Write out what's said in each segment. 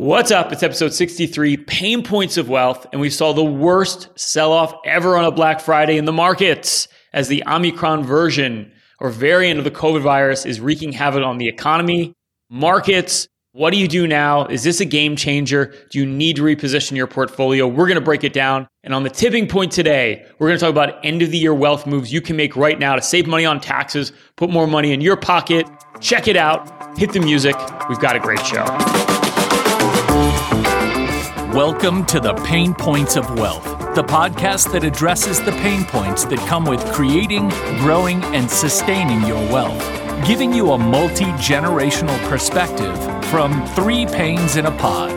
What's up? It's episode 63, Pain Points of Wealth, and we saw the worst sell off ever on a Black Friday in the markets as the Omicron version or variant of the COVID virus is wreaking havoc on the economy, markets. What do you do now? Is this a game changer? Do you need to reposition your portfolio? We're going to break it down. And on the tipping point today, we're going to talk about end of the year wealth moves you can make right now to save money on taxes, put more money in your pocket. Check it out. Hit the music. We've got a great show. Welcome to the Pain Points of Wealth, the podcast that addresses the pain points that come with creating, growing, and sustaining your wealth, giving you a multi generational perspective from three Paines in a pod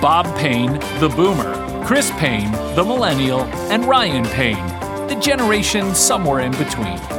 Bob Payne, the boomer, Chris Payne, the millennial, and Ryan Payne, the generation somewhere in between.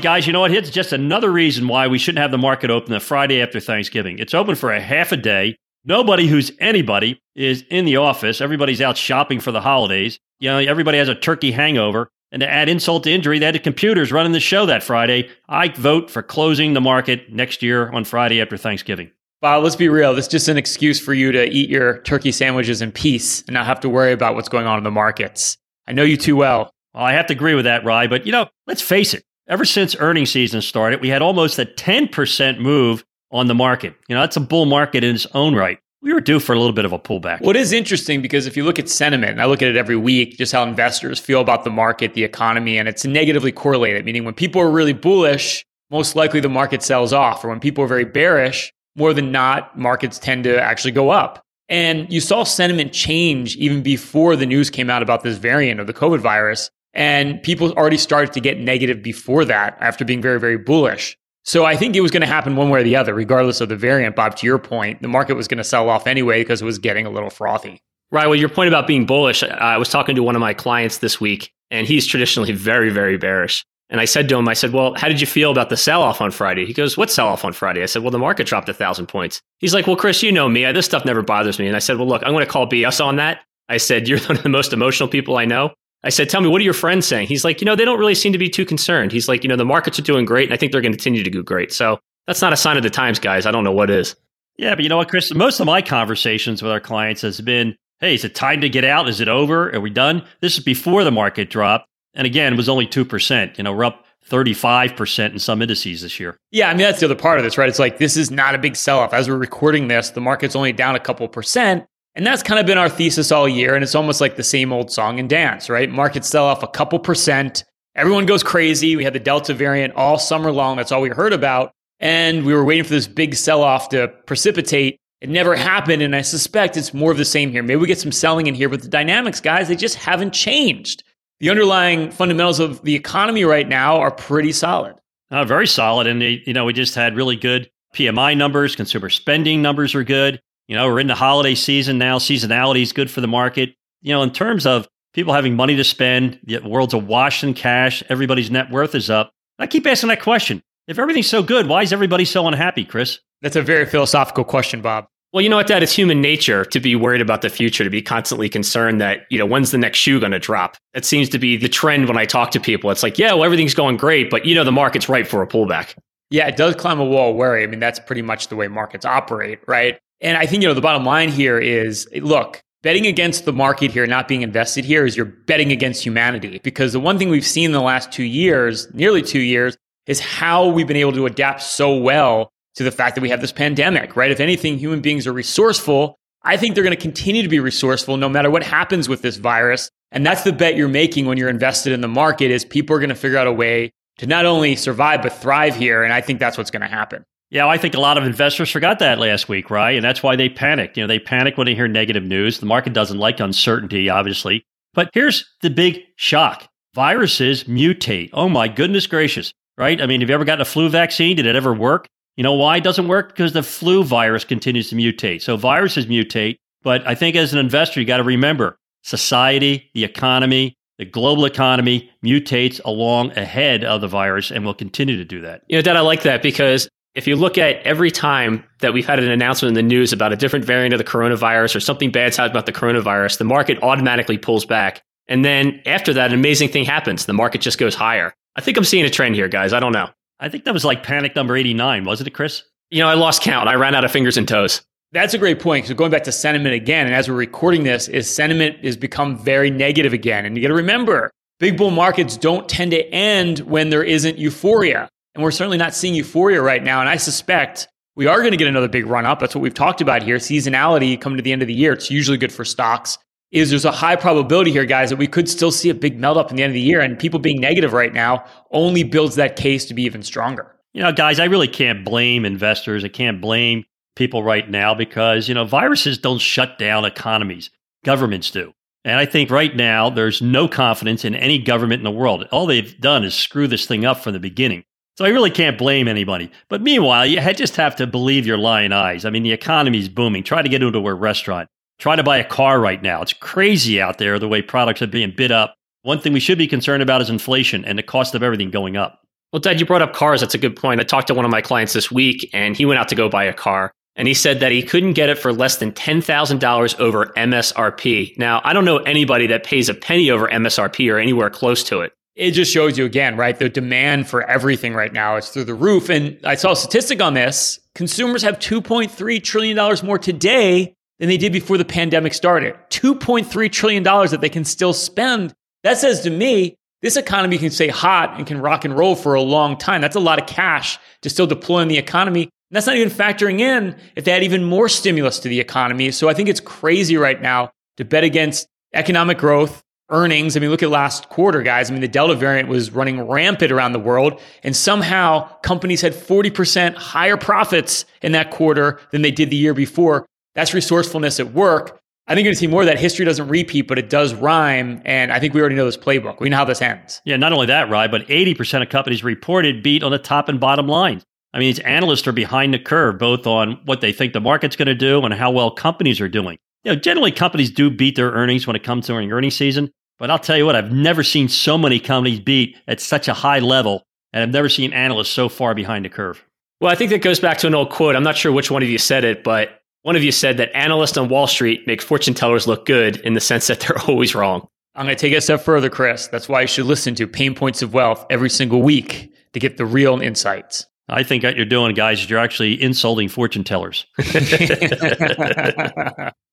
Guys, you know what? It's just another reason why we shouldn't have the market open the Friday after Thanksgiving. It's open for a half a day. Nobody who's anybody is in the office. Everybody's out shopping for the holidays. You know, everybody has a turkey hangover. And to add insult to injury, they had the computers running the show that Friday. I vote for closing the market next year on Friday after Thanksgiving. Bob, let's be real. This is just an excuse for you to eat your turkey sandwiches in peace and not have to worry about what's going on in the markets. I know you too well. Well, I have to agree with that, Rye, but you know, let's face it. Ever since earnings season started, we had almost a 10% move on the market. You know, that's a bull market in its own right. We were due for a little bit of a pullback. What is interesting because if you look at sentiment, and I look at it every week, just how investors feel about the market, the economy, and it's negatively correlated, meaning when people are really bullish, most likely the market sells off. Or when people are very bearish, more than not, markets tend to actually go up. And you saw sentiment change even before the news came out about this variant of the COVID virus. And people already started to get negative before that after being very, very bullish. So I think it was going to happen one way or the other, regardless of the variant. Bob, to your point, the market was going to sell off anyway because it was getting a little frothy. Right. Well, your point about being bullish, I was talking to one of my clients this week, and he's traditionally very, very bearish. And I said to him, I said, Well, how did you feel about the sell off on Friday? He goes, What sell off on Friday? I said, Well, the market dropped a thousand points. He's like, Well, Chris, you know me. This stuff never bothers me. And I said, Well, look, I'm going to call BS on that. I said, You're one of the most emotional people I know. I said, Tell me, what are your friends saying? He's like, You know, they don't really seem to be too concerned. He's like, You know, the markets are doing great, and I think they're going to continue to do great. So that's not a sign of the times, guys. I don't know what is. Yeah, but you know what, Chris? Most of my conversations with our clients has been, Hey, is it time to get out? Is it over? Are we done? This is before the market dropped. And again, it was only 2%. You know, we're up 35% in some indices this year. Yeah, I mean, that's the other part of this, right? It's like this is not a big sell off. As we're recording this, the market's only down a couple percent. And that's kind of been our thesis all year. And it's almost like the same old song and dance, right? Markets sell off a couple percent. Everyone goes crazy. We had the Delta variant all summer long. That's all we heard about. And we were waiting for this big sell off to precipitate. It never happened. And I suspect it's more of the same here. Maybe we get some selling in here, but the dynamics, guys, they just haven't changed. The underlying fundamentals of the economy right now are pretty solid. Uh, very solid. And, you know, we just had really good PMI numbers, consumer spending numbers are good. You know, we're in the holiday season now. Seasonality is good for the market. You know, in terms of people having money to spend, the world's awash in cash, everybody's net worth is up. I keep asking that question. If everything's so good, why is everybody so unhappy, Chris? That's a very philosophical question, Bob. Well, you know what, Dad? It's human nature to be worried about the future, to be constantly concerned that, you know, when's the next shoe going to drop? That seems to be the trend when I talk to people. It's like, yeah, well, everything's going great, but, you know, the market's ripe for a pullback. Yeah, it does climb a wall of worry. I mean, that's pretty much the way markets operate, right? And I think, you know, the bottom line here is look, betting against the market here, not being invested here, is you're betting against humanity. Because the one thing we've seen in the last two years, nearly two years, is how we've been able to adapt so well to the fact that we have this pandemic, right? If anything, human beings are resourceful. I think they're going to continue to be resourceful no matter what happens with this virus. And that's the bet you're making when you're invested in the market is people are going to figure out a way to not only survive, but thrive here. And I think that's what's going to happen. Yeah, I think a lot of investors forgot that last week, right? And that's why they panicked. You know, they panic when they hear negative news. The market doesn't like uncertainty, obviously. But here's the big shock viruses mutate. Oh, my goodness gracious, right? I mean, have you ever gotten a flu vaccine? Did it ever work? You know why it doesn't work? Because the flu virus continues to mutate. So viruses mutate. But I think as an investor, you got to remember society, the economy, the global economy mutates along ahead of the virus and will continue to do that. You know, Dad, I like that because if you look at every time that we've had an announcement in the news about a different variant of the coronavirus or something bad's happened about the coronavirus, the market automatically pulls back. And then after that, an amazing thing happens. The market just goes higher. I think I'm seeing a trend here, guys. I don't know. I think that was like panic number 89, wasn't it, Chris? You know, I lost count. I ran out of fingers and toes. That's a great point. So going back to sentiment again, and as we're recording this, is sentiment has become very negative again. And you got to remember, big bull markets don't tend to end when there isn't euphoria. And we're certainly not seeing euphoria right now. And I suspect we are going to get another big run up. That's what we've talked about here. Seasonality coming to the end of the year. It's usually good for stocks. Is there's a high probability here, guys, that we could still see a big melt up in the end of the year. And people being negative right now only builds that case to be even stronger. You know, guys, I really can't blame investors. I can't blame people right now because, you know, viruses don't shut down economies, governments do. And I think right now there's no confidence in any government in the world. All they've done is screw this thing up from the beginning. So I really can't blame anybody. But meanwhile, you just have to believe your lying eyes. I mean, the economy's booming. Try to get into a restaurant. Try to buy a car right now. It's crazy out there the way products are being bid up. One thing we should be concerned about is inflation and the cost of everything going up. Well, Dad, you brought up cars. That's a good point. I talked to one of my clients this week, and he went out to go buy a car. And he said that he couldn't get it for less than $10,000 over MSRP. Now, I don't know anybody that pays a penny over MSRP or anywhere close to it it just shows you again, right? The demand for everything right now is through the roof. And I saw a statistic on this. Consumers have $2.3 trillion more today than they did before the pandemic started. $2.3 trillion that they can still spend. That says to me, this economy can stay hot and can rock and roll for a long time. That's a lot of cash to still deploy in the economy. And that's not even factoring in if they add even more stimulus to the economy. So I think it's crazy right now to bet against economic growth earnings. I mean, look at last quarter, guys. I mean, the Delta variant was running rampant around the world, and somehow companies had 40% higher profits in that quarter than they did the year before. That's resourcefulness at work. I think you're going to see more of that. History doesn't repeat, but it does rhyme. And I think we already know this playbook. We know how this ends. Yeah, not only that, right, but 80% of companies reported beat on the top and bottom line. I mean, these analysts are behind the curve, both on what they think the market's going to do and how well companies are doing. You know, generally companies do beat their earnings when it comes to earnings season, but I'll tell you what, I've never seen so many companies beat at such a high level, and I've never seen analysts so far behind the curve. Well, I think that goes back to an old quote. I'm not sure which one of you said it, but one of you said that analysts on Wall Street make fortune tellers look good in the sense that they're always wrong. I'm going to take it a step further, Chris. That's why you should listen to Pain Points of Wealth every single week to get the real insights. I think what you're doing, guys, is you're actually insulting fortune tellers. it's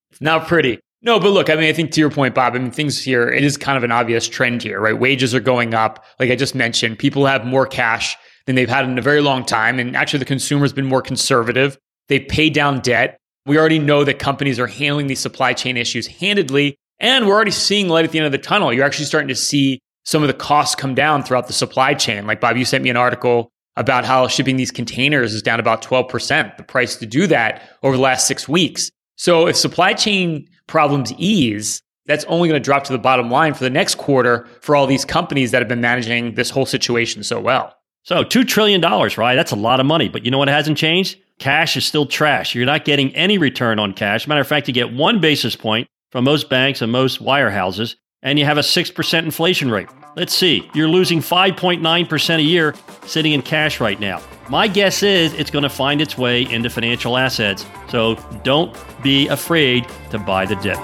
not pretty. No, but look, I mean, I think to your point, Bob, I mean, things here, it is kind of an obvious trend here, right? Wages are going up. Like I just mentioned, people have more cash than they've had in a very long time. And actually, the consumer's been more conservative. They've paid down debt. We already know that companies are handling these supply chain issues handedly. And we're already seeing light at the end of the tunnel. You're actually starting to see some of the costs come down throughout the supply chain. Like, Bob, you sent me an article about how shipping these containers is down about 12%, the price to do that over the last six weeks. So if supply chain problems ease, that's only going to drop to the bottom line for the next quarter for all these companies that have been managing this whole situation so well. So $2 trillion, right? That's a lot of money. But you know what hasn't changed? Cash is still trash. You're not getting any return on cash. Matter of fact, you get one basis point from most banks and most wirehouses, and you have a 6% inflation rate. Let's see, you're losing 5.9% a year sitting in cash right now. My guess is it's going to find its way into financial assets. So don't be afraid to buy the dip.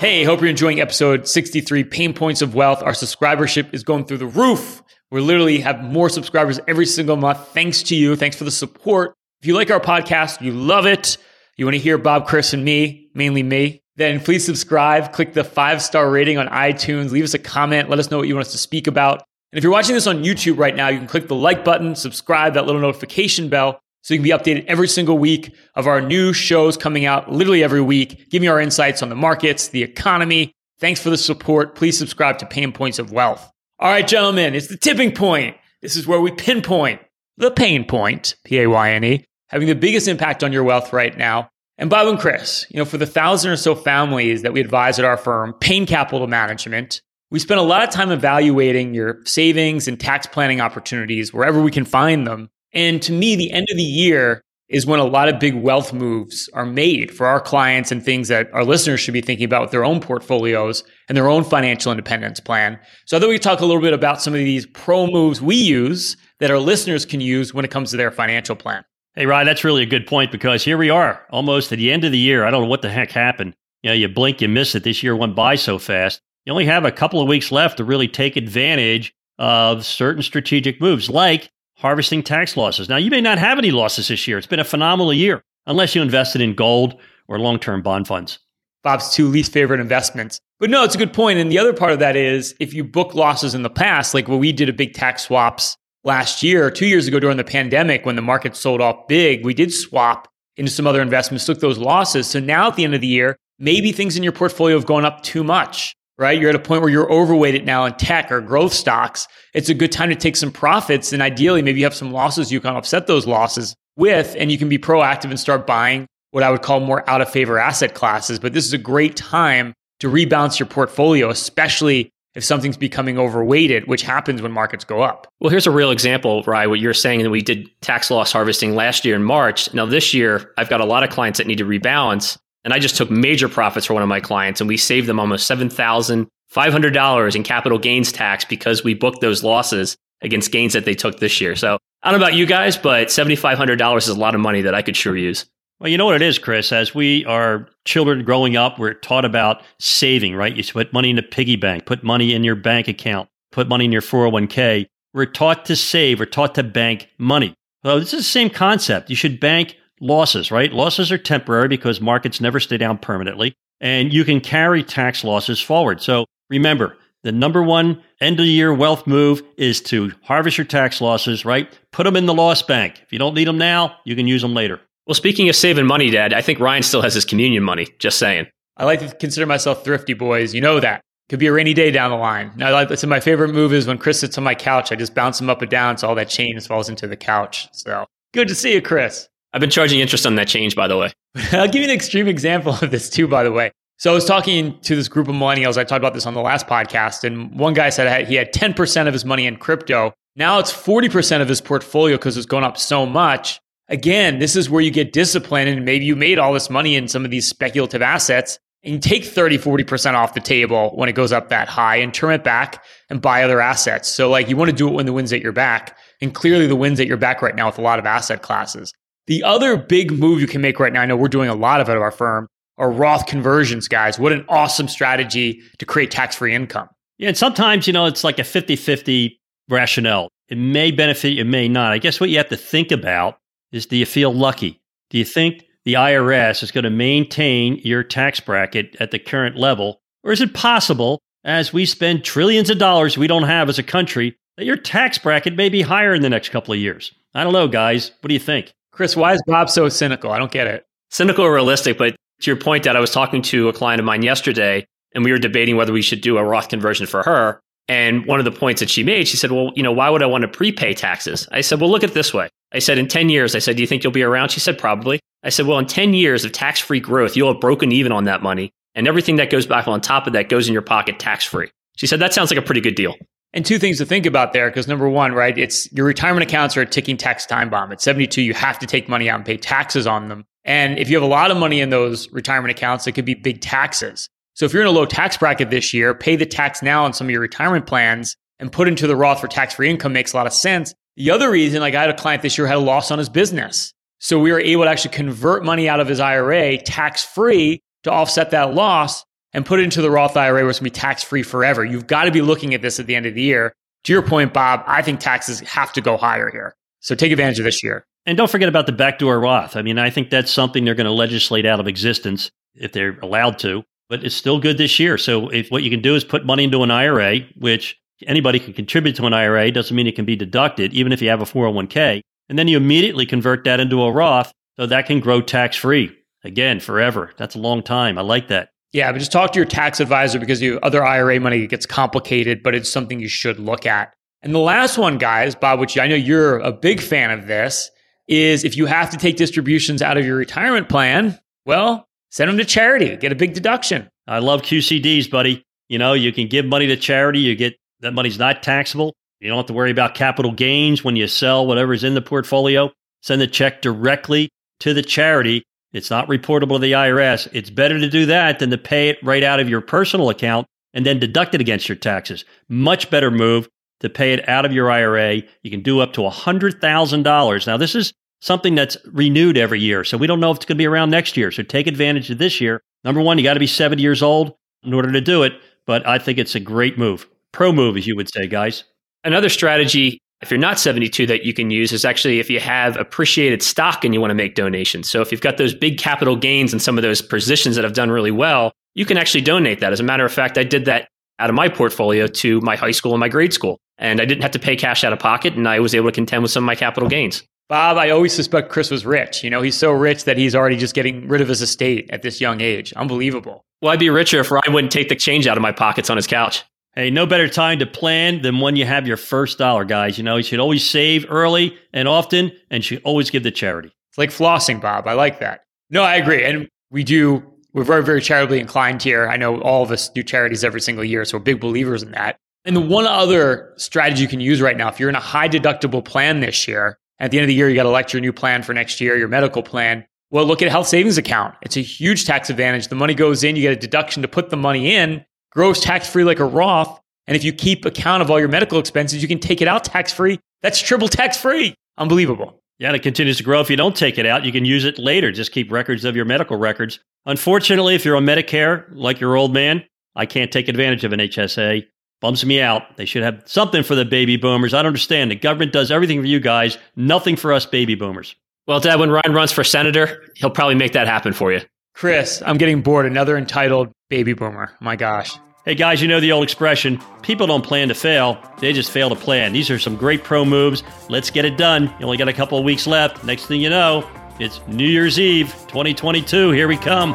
Hey, hope you're enjoying episode 63 Pain Points of Wealth. Our subscribership is going through the roof. We literally have more subscribers every single month. Thanks to you. Thanks for the support. If you like our podcast, you love it, you want to hear Bob, Chris, and me, mainly me, then please subscribe, click the five star rating on iTunes, leave us a comment, let us know what you want us to speak about. And if you're watching this on YouTube right now, you can click the like button, subscribe, that little notification bell, so you can be updated every single week of our new shows coming out literally every week, giving our insights on the markets, the economy. Thanks for the support. Please subscribe to Pain Points of Wealth. All right, gentlemen, it's the tipping point. This is where we pinpoint the pain point, P A Y N E, having the biggest impact on your wealth right now. And Bob and Chris, you know, for the thousand or so families that we advise at our firm, Payne Capital Management, we spend a lot of time evaluating your savings and tax planning opportunities wherever we can find them. And to me, the end of the year is when a lot of big wealth moves are made for our clients and things that our listeners should be thinking about with their own portfolios and their own financial independence plan. So I thought we could talk a little bit about some of these pro moves we use that our listeners can use when it comes to their financial plan. Hey, Ryan, that's really a good point because here we are, almost at the end of the year. I don't know what the heck happened. You know, you blink, you miss it. This year went by so fast. You only have a couple of weeks left to really take advantage of certain strategic moves like harvesting tax losses. Now, you may not have any losses this year. It's been a phenomenal year unless you invested in gold or long term bond funds. Bob's two least favorite investments. But no, it's a good point. And the other part of that is if you book losses in the past, like when we did a big tax swaps last year, two years ago during the pandemic, when the market sold off big, we did swap into some other investments, took those losses. So now at the end of the year, maybe things in your portfolio have gone up too much, right? You're at a point where you're overweighted now in tech or growth stocks. It's a good time to take some profits. And ideally, maybe you have some losses you can offset those losses with, and you can be proactive and start buying what I would call more out of favor asset classes. But this is a great time to rebalance your portfolio, especially if something's becoming overweighted, which happens when markets go up. Well, here's a real example, Rye, what you're saying that we did tax loss harvesting last year in March. Now, this year, I've got a lot of clients that need to rebalance. And I just took major profits for one of my clients and we saved them almost $7,500 in capital gains tax because we booked those losses against gains that they took this year. So I don't know about you guys, but $7,500 is a lot of money that I could sure use. Well, you know what it is, Chris. As we are children growing up, we're taught about saving, right? You put money in a piggy bank, put money in your bank account, put money in your 401k. We're taught to save, we're taught to bank money. Well, this is the same concept. You should bank losses, right? Losses are temporary because markets never stay down permanently, and you can carry tax losses forward. So remember, the number one end of year wealth move is to harvest your tax losses, right? Put them in the loss bank. If you don't need them now, you can use them later. Well, speaking of saving money, Dad, I think Ryan still has his communion money. Just saying. I like to consider myself thrifty, boys. You know that. Could be a rainy day down the line. Now, so my favorite move is when Chris sits on my couch, I just bounce him up and down so all that change falls into the couch. So good to see you, Chris. I've been charging interest on that change, by the way. I'll give you an extreme example of this too, by the way. So I was talking to this group of millennials. I talked about this on the last podcast, and one guy said he had 10% of his money in crypto. Now it's 40% of his portfolio because it's gone up so much. Again, this is where you get disciplined, and maybe you made all this money in some of these speculative assets, and you take 30, 40% off the table when it goes up that high and turn it back and buy other assets. So, like, you want to do it when the wind's at your back. And clearly, the wind's at your back right now with a lot of asset classes. The other big move you can make right now, I know we're doing a lot of it at our firm, are Roth conversions, guys. What an awesome strategy to create tax free income. Yeah, and sometimes, you know, it's like a 50 50 rationale. It may benefit, it may not. I guess what you have to think about is do you feel lucky? Do you think the IRS is going to maintain your tax bracket at the current level? Or is it possible, as we spend trillions of dollars we don't have as a country, that your tax bracket may be higher in the next couple of years? I don't know, guys. What do you think? Chris, why is Bob so cynical? I don't get it. Cynical or realistic, but to your point that I was talking to a client of mine yesterday and we were debating whether we should do a Roth conversion for her. And one of the points that she made, she said, Well, you know, why would I want to prepay taxes? I said, Well, look at it this way. I said, In 10 years, I said, Do you think you'll be around? She said, Probably. I said, Well, in 10 years of tax free growth, you'll have broken even on that money. And everything that goes back on top of that goes in your pocket tax free. She said, That sounds like a pretty good deal. And two things to think about there, because number one, right, it's your retirement accounts are a ticking tax time bomb. At 72, you have to take money out and pay taxes on them. And if you have a lot of money in those retirement accounts, it could be big taxes. So if you're in a low tax bracket this year, pay the tax now on some of your retirement plans and put into the Roth for tax free income makes a lot of sense. The other reason, like I had a client this year had a loss on his business. So we were able to actually convert money out of his IRA tax free to offset that loss and put it into the Roth IRA where it's going to be tax free forever. You've got to be looking at this at the end of the year. To your point, Bob, I think taxes have to go higher here. So take advantage of this year. And don't forget about the backdoor Roth. I mean, I think that's something they're going to legislate out of existence if they're allowed to, but it's still good this year. So if what you can do is put money into an IRA, which anybody can contribute to an IRA, doesn't mean it can be deducted, even if you have a 401k. And then you immediately convert that into a Roth so that can grow tax free. Again, forever. That's a long time. I like that. Yeah, but just talk to your tax advisor because you other IRA money gets complicated, but it's something you should look at. And the last one, guys, Bob, which I know you're a big fan of this, is if you have to take distributions out of your retirement plan, well, send them to charity, get a big deduction. I love QCDs, buddy. You know, you can give money to charity, you get that money's not taxable. You don't have to worry about capital gains when you sell whatever's in the portfolio. Send the check directly to the charity. It's not reportable to the IRS. It's better to do that than to pay it right out of your personal account and then deduct it against your taxes. Much better move to pay it out of your IRA. You can do up to $100,000. Now, this is something that's renewed every year. So we don't know if it's going to be around next year. So take advantage of this year. Number one, you got to be 70 years old in order to do it. But I think it's a great move. Pro move, as you would say, guys. Another strategy, if you're not 72, that you can use is actually if you have appreciated stock and you want to make donations. So if you've got those big capital gains in some of those positions that have done really well, you can actually donate that. As a matter of fact, I did that out of my portfolio to my high school and my grade school. And I didn't have to pay cash out of pocket, and I was able to contend with some of my capital gains. Bob, I always suspect Chris was rich. You know, he's so rich that he's already just getting rid of his estate at this young age. Unbelievable. Well, I'd be richer if Ryan wouldn't take the change out of my pockets on his couch. Hey, no better time to plan than when you have your first dollar, guys. You know, you should always save early and often and should always give to charity. It's like flossing, Bob. I like that. No, I agree. And we do, we're very, very charitably inclined here. I know all of us do charities every single year, so we're big believers in that. And the one other strategy you can use right now, if you're in a high deductible plan this year, at the end of the year, you got to elect your new plan for next year, your medical plan. Well, look at a health savings account. It's a huge tax advantage. The money goes in, you get a deduction to put the money in, grows tax free like a Roth. And if you keep account of all your medical expenses, you can take it out tax free. That's triple tax free. Unbelievable. Yeah, and it continues to grow. If you don't take it out, you can use it later. Just keep records of your medical records. Unfortunately, if you're on Medicare, like your old man, I can't take advantage of an HSA. Bums me out. They should have something for the baby boomers. I don't understand. The government does everything for you guys, nothing for us baby boomers. Well, Dad, when Ryan runs for senator, he'll probably make that happen for you. Chris, I'm getting bored. Another entitled baby boomer. My gosh. Hey guys, you know the old expression people don't plan to fail, they just fail to plan. These are some great pro moves. Let's get it done. You only got a couple of weeks left. Next thing you know, it's New Year's Eve 2022. Here we come.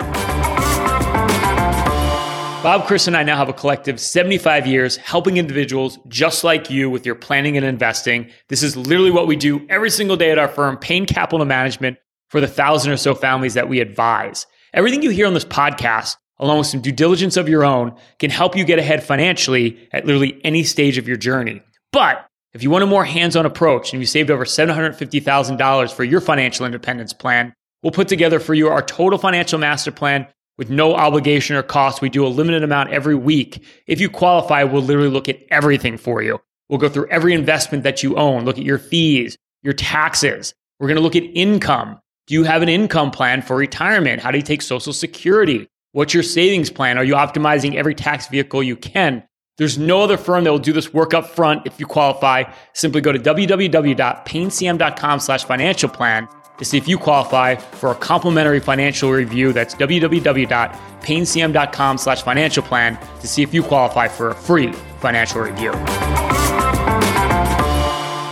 Bob, Chris, and I now have a collective 75 years helping individuals just like you with your planning and investing. This is literally what we do every single day at our firm, Payne Capital Management, for the thousand or so families that we advise. Everything you hear on this podcast along with some due diligence of your own, can help you get ahead financially at literally any stage of your journey. But if you want a more hands on approach and you saved over $750,000 for your financial independence plan, we'll put together for you our total financial master plan with no obligation or cost. We do a limited amount every week. If you qualify, we'll literally look at everything for you. We'll go through every investment that you own, look at your fees, your taxes. We're going to look at income. Do you have an income plan for retirement? How do you take Social Security? What's your savings plan? Are you optimizing every tax vehicle you can? There's no other firm that will do this work up front if you qualify. Simply go to www.paynecm.com slash financial plan to see if you qualify for a complimentary financial review. That's www.paynecm.com slash financial plan to see if you qualify for a free financial review.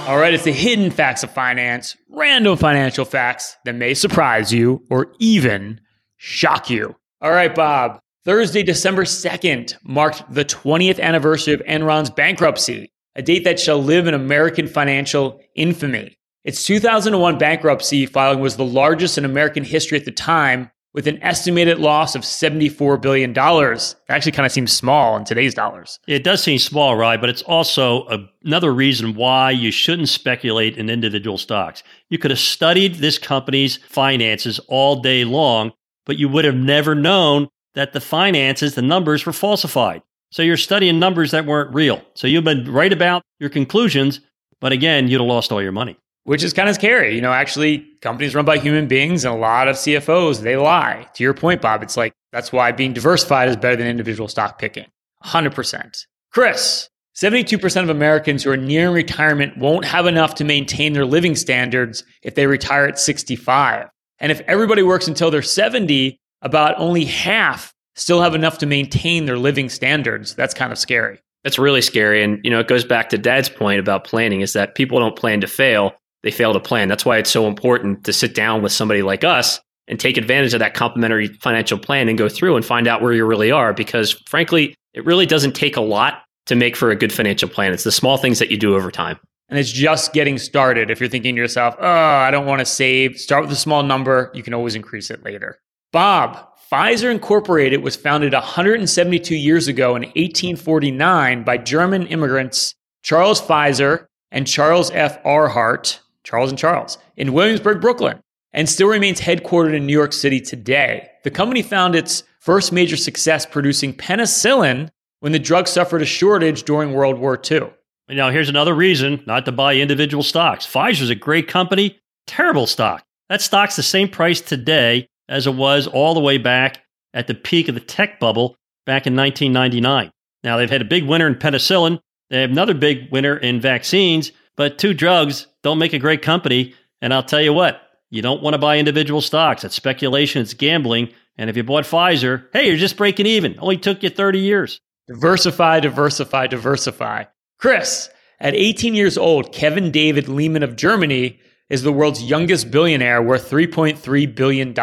All right, it's the hidden facts of finance, random financial facts that may surprise you or even shock you. All right, Bob. Thursday, December 2nd marked the 20th anniversary of Enron's bankruptcy, a date that shall live in American financial infamy. Its 2001 bankruptcy filing was the largest in American history at the time, with an estimated loss of $74 billion. It actually kind of seems small in today's dollars. It does seem small, right? But it's also a, another reason why you shouldn't speculate in individual stocks. You could have studied this company's finances all day long but you would have never known that the finances, the numbers were falsified. So you're studying numbers that weren't real. So you've been right about your conclusions, but again, you'd have lost all your money. Which is kind of scary. You know, actually, companies run by human beings and a lot of CFOs, they lie. To your point, Bob, it's like that's why being diversified is better than individual stock picking. 100%. Chris, 72% of Americans who are nearing retirement won't have enough to maintain their living standards if they retire at 65. And if everybody works until they're 70, about only half still have enough to maintain their living standards. That's kind of scary. That's really scary. And, you know, it goes back to dad's point about planning is that people don't plan to fail, they fail to plan. That's why it's so important to sit down with somebody like us and take advantage of that complimentary financial plan and go through and find out where you really are. Because frankly, it really doesn't take a lot to make for a good financial plan. It's the small things that you do over time and it's just getting started. If you're thinking to yourself, oh, I don't want to save, start with a small number. You can always increase it later. Bob, Pfizer Incorporated was founded 172 years ago in 1849 by German immigrants Charles Pfizer and Charles F. Erhart, Charles and Charles, in Williamsburg, Brooklyn, and still remains headquartered in New York City today. The company found its first major success producing penicillin when the drug suffered a shortage during World War II. Now, here's another reason not to buy individual stocks. Pfizer's a great company, terrible stock. That stock's the same price today as it was all the way back at the peak of the tech bubble back in 1999. Now, they've had a big winner in penicillin. They have another big winner in vaccines, but two drugs don't make a great company. And I'll tell you what, you don't want to buy individual stocks. It's speculation, it's gambling. And if you bought Pfizer, hey, you're just breaking even. Only took you 30 years. Diversify, diversify, diversify. Chris, at 18 years old, Kevin David Lehmann of Germany is the world's youngest billionaire worth $3.3 billion.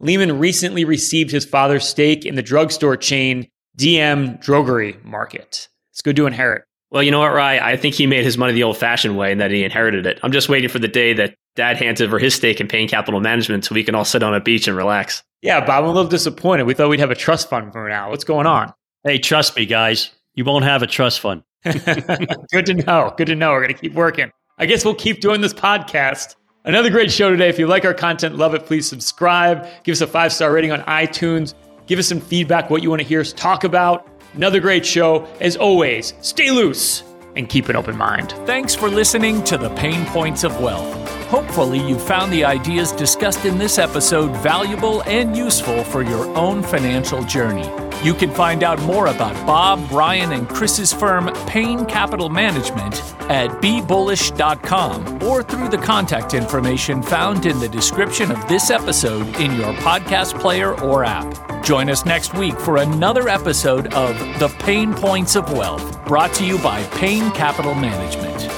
Lehmann recently received his father's stake in the drugstore chain DM Drogerie Market. Let's go do inherit. Well, you know what, Rye? I think he made his money the old fashioned way and that he inherited it. I'm just waiting for the day that dad hands over his stake in Payne Capital Management so we can all sit on a beach and relax. Yeah, Bob, I'm a little disappointed. We thought we'd have a trust fund for now. What's going on? Hey, trust me, guys. You won't have a trust fund. Good to know. Good to know. We're going to keep working. I guess we'll keep doing this podcast. Another great show today. If you like our content, love it, please subscribe. Give us a five star rating on iTunes. Give us some feedback, what you want to hear us talk about. Another great show. As always, stay loose and keep an open mind. Thanks for listening to the Pain Points of Wealth. Hopefully, you found the ideas discussed in this episode valuable and useful for your own financial journey. You can find out more about Bob, Brian, and Chris's firm, Payne Capital Management, at bebullish.com or through the contact information found in the description of this episode in your podcast player or app. Join us next week for another episode of The Pain Points of Wealth, brought to you by Payne Capital Management.